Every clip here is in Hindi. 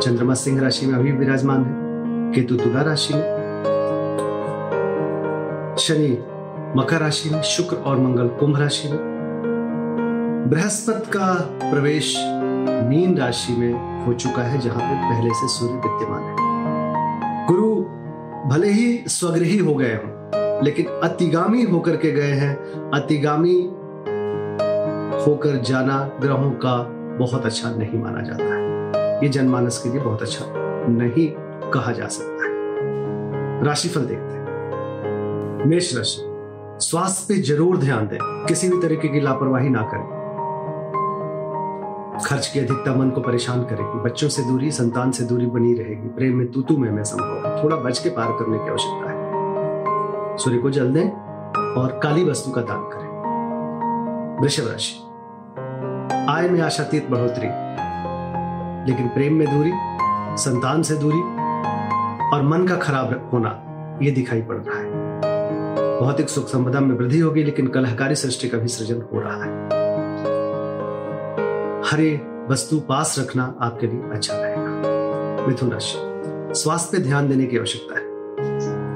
चंद्रमा सिंह राशि में अभी विराजमान है। केतु तुला राशि में। शनि मकर राशि में, शुक्र और मंगल कुंभ राशि में। बृहस्पति का प्रवेश मीन राशि में हो चुका है, जहाँ पे पहले से सूर्य विद्यमान है। गुरु भले ही स्वगृही हो गए हों, लेकिन अतिगामी होकर के गए हैं। अतिगामी होकर जाना ग्रहों का बहुत अच्छा नहीं माना जाता है। ये जनमानस के लिए बहुत अच्छा नहीं कहा जा सकता है। राशिफल देखते हैं। मेष राशि, स्वास्थ्य पे ज़रूर ध्यान दें। किसी भी तरीके की लापरवाही ना करें। खर्च की अधिकता मन को परेशान करेगी। बच्चों से दूरी, संतान से दूरी बनी रहेगी। प्रेम में तू तू में मैं संभव थोड़ा बच के पार करने की आवश्यकता है। सूर्य को जल दें और काली वस्तु का दान करें। वृषभ राशि, आय में आशातीत बढ़ोतरी। लेकिन प्रेम में दूरी, संतान से दूरी और मन का खराब होना यह दिखाई पड़ रहा है। भौतिक सुख संपदा में वृद्धि होगी, लेकिन कलहकारी सृष्टि का भी सृजन हो रहा है। हरे वस्तु पास रखना आपके लिए अच्छा रहेगा। मिथुन राशि, स्वास्थ्य पे ध्यान देने की आवश्यकता है।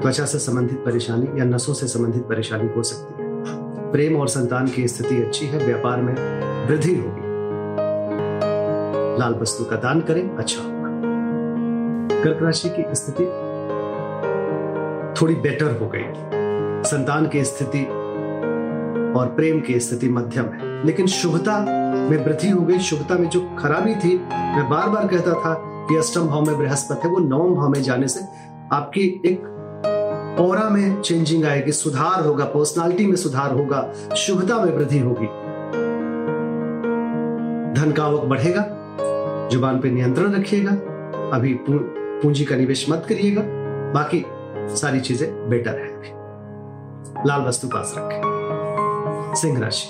त्वचा से संबंधित परेशानी या नसों से संबंधित परेशानी हो सकती है। प्रेम और संतान की स्थिति अच्छी है, व्यापार में वृद्धि होगी। लाल वस्तु का दान करें अच्छा होगा। कर्क राशि की स्थिति थोड़ी बेटर हो गई। संतान की स्थिति और प्रेम की स्थिति मध्यम है। लेकिन शुभता में वृद्धि हो गई। शुभता में जो खराबी थी, मैं बार बार कहता था कि अष्टम भाव में बृहस्पति है, वो नवम भाव में जाने से आपकी एक ओरा में चेंजिंग आएगी, सुधार होगा पर्सनालिटी में सुधार होगा, शुभता में वृद्धि होगी। धन का आवक बढ़ेगा। ज़ुबान पे नियंत्रण रखिएगा, अभी पूंजी का निवेश मत करिएगा, बाकी सारी चीज़ें बेटर है लाल वस्तु पास रखें। सिंह राशि।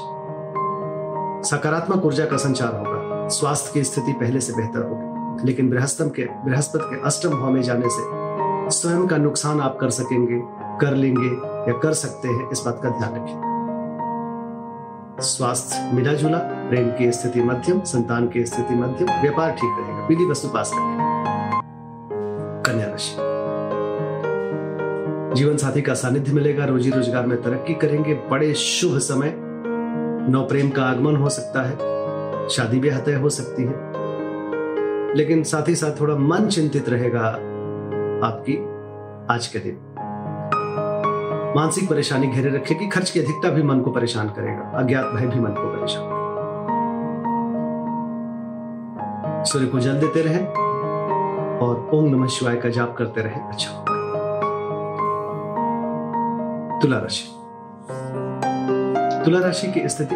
सकारात्मक ऊर्जा का संचार होगा। स्वास्थ्य की स्थिति पहले से बेहतर होगी, लेकिन बृहस्पति के बृहस्पति के अष्टम भाव में जाने से स्वयं का नुकसान आप कर सकेंगे, कर लेंगे या कर सकते हैं, इस बात का ध्यान रखिए स्वास्थ्य मिला जुला। प्रेम की स्थिति मध्यम, संतान की स्थिति मध्यम, व्यापार ठीक रहेगा। पीली वस्तु पास रखें। कन्या राशि। जीवन साथी का सानिध्य मिलेगा, रोजी रोज़गार में तरक्की करेंगे। बड़े शुभ समय। नौ प्रेम का आगमन हो सकता है। शादी ब्याह तय हो सकती है। लेकिन साथ ही साथ थोड़ा मन चिंतित रहेगा आपकी आज के दिन। मानसिक परेशानी घेरे रखेगी खर्च की अधिकता भी मन को परेशान करेगा। अज्ञात भय भी मन को परेशान सूर्य को जल देते रहे और ओम नमः शिवाय का जाप करते रहे। अच्छा। तुला राशि तुला राशि की स्थिति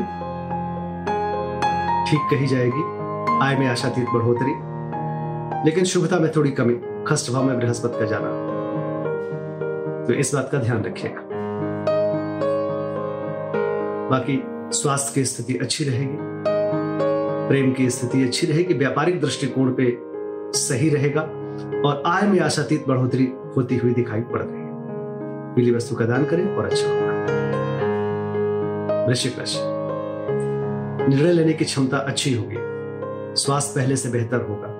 ठीक कही जाएगी। आय में आशातीत बढ़ोतरी। लेकिन शुभता में थोड़ी कमी। खस्ट भाव में बृहस्पति का जाना। तो इस बात का ध्यान रखिएगा। बाकी स्वास्थ्य की स्थिति अच्छी रहेगी। प्रेम की स्थिति अच्छी रहेगी, व्यापारिक दृष्टिकोण पे सही रहेगा और आय में आशातीत बढ़ोतरी होती हुई दिखाई पड़ रही है। पीली वस्तु का दान करें और अच्छा होगा। वृश्चिक राशि। निर्णय लेने की क्षमता अच्छी होगी। स्वास्थ्य पहले से बेहतर होगा।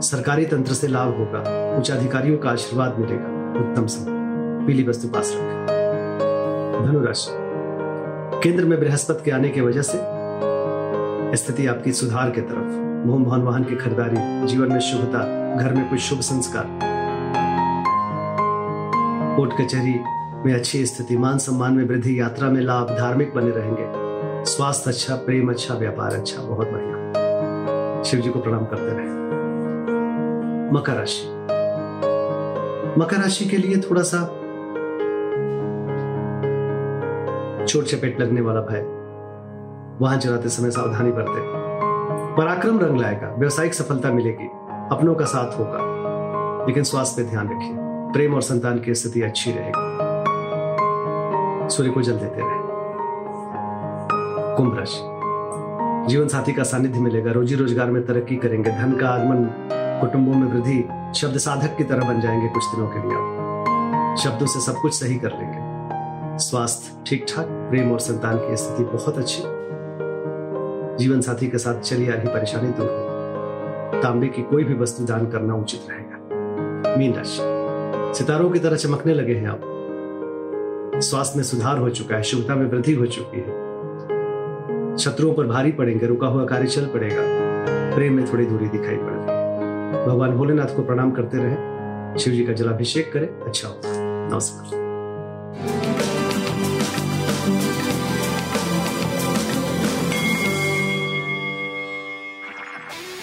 सरकारी तंत्र से लाभ होगा। उच्च अधिकारियों का आशीर्वाद मिलेगा। उत्तम समय। पीली वस्तु पास रखें। धनुराशि। केंद्र में बृहस्पति के आने की वजह से स्थिति आपकी सुधार के तरफ़। भवन वाहन की खरीदारी, जीवन में शुभता, घर में कोई शुभ संस्कार। कोर्ट कचहरी में अच्छी स्थिति, मान सम्मान में वृद्धि, यात्रा में लाभ, धार्मिक बने रहेंगे। स्वास्थ्य अच्छा प्रेम अच्छा व्यापार अच्छा बहुत बढ़िया। शिव जी को प्रणाम करते रहे। मकर राशि। मकर राशि के लिए थोड़ा सा चोट चपेट लगने वाला भय। वाहन चलाते समय सावधानी बरते। पराक्रम रंग लाएगा, व्यवसायिक सफलता मिलेगी, अपनों का साथ होगा। लेकिन स्वास्थ्य पे ध्यान रखिए, प्रेम और संतान की स्थिति अच्छी रहेगी। सूर्य को जल देते रहे। कुंभ राशि। जीवन साथी का सानिध्य मिलेगा, रोजी रोज़गार में तरक्की करेंगे, धन का आगमन, कुटुंबों में वृद्धि, शब्द साधक की तरह बन जाएँगे कुछ दिनों के लिए। शब्दों से सब कुछ सही कर लेंगे। स्वास्थ्य ठीक ठाक प्रेम और संतान की स्थिति बहुत अच्छी। जीवन साथी के साथ चली आ रही परेशानी दूर हो। तांबे की कोई भी वस्तु दान करना उचित रहेगा। मीन राशि। सितारों की तरह चमकने लगे हैं आप। स्वास्थ्य में सुधार हो चुका है, शुभता में वृद्धि हो चुकी है। शत्रुओं पर भारी पड़ेंगे, रुका हुआ कार्य चल पड़ेगा। प्रेम में थोड़ी दूरी दिखाई पड़ रही भगवान भोलेनाथ को प्रणाम करते रहे। शिव जी का जलाभिषेक करें। अच्छा होगा। नमस्कार।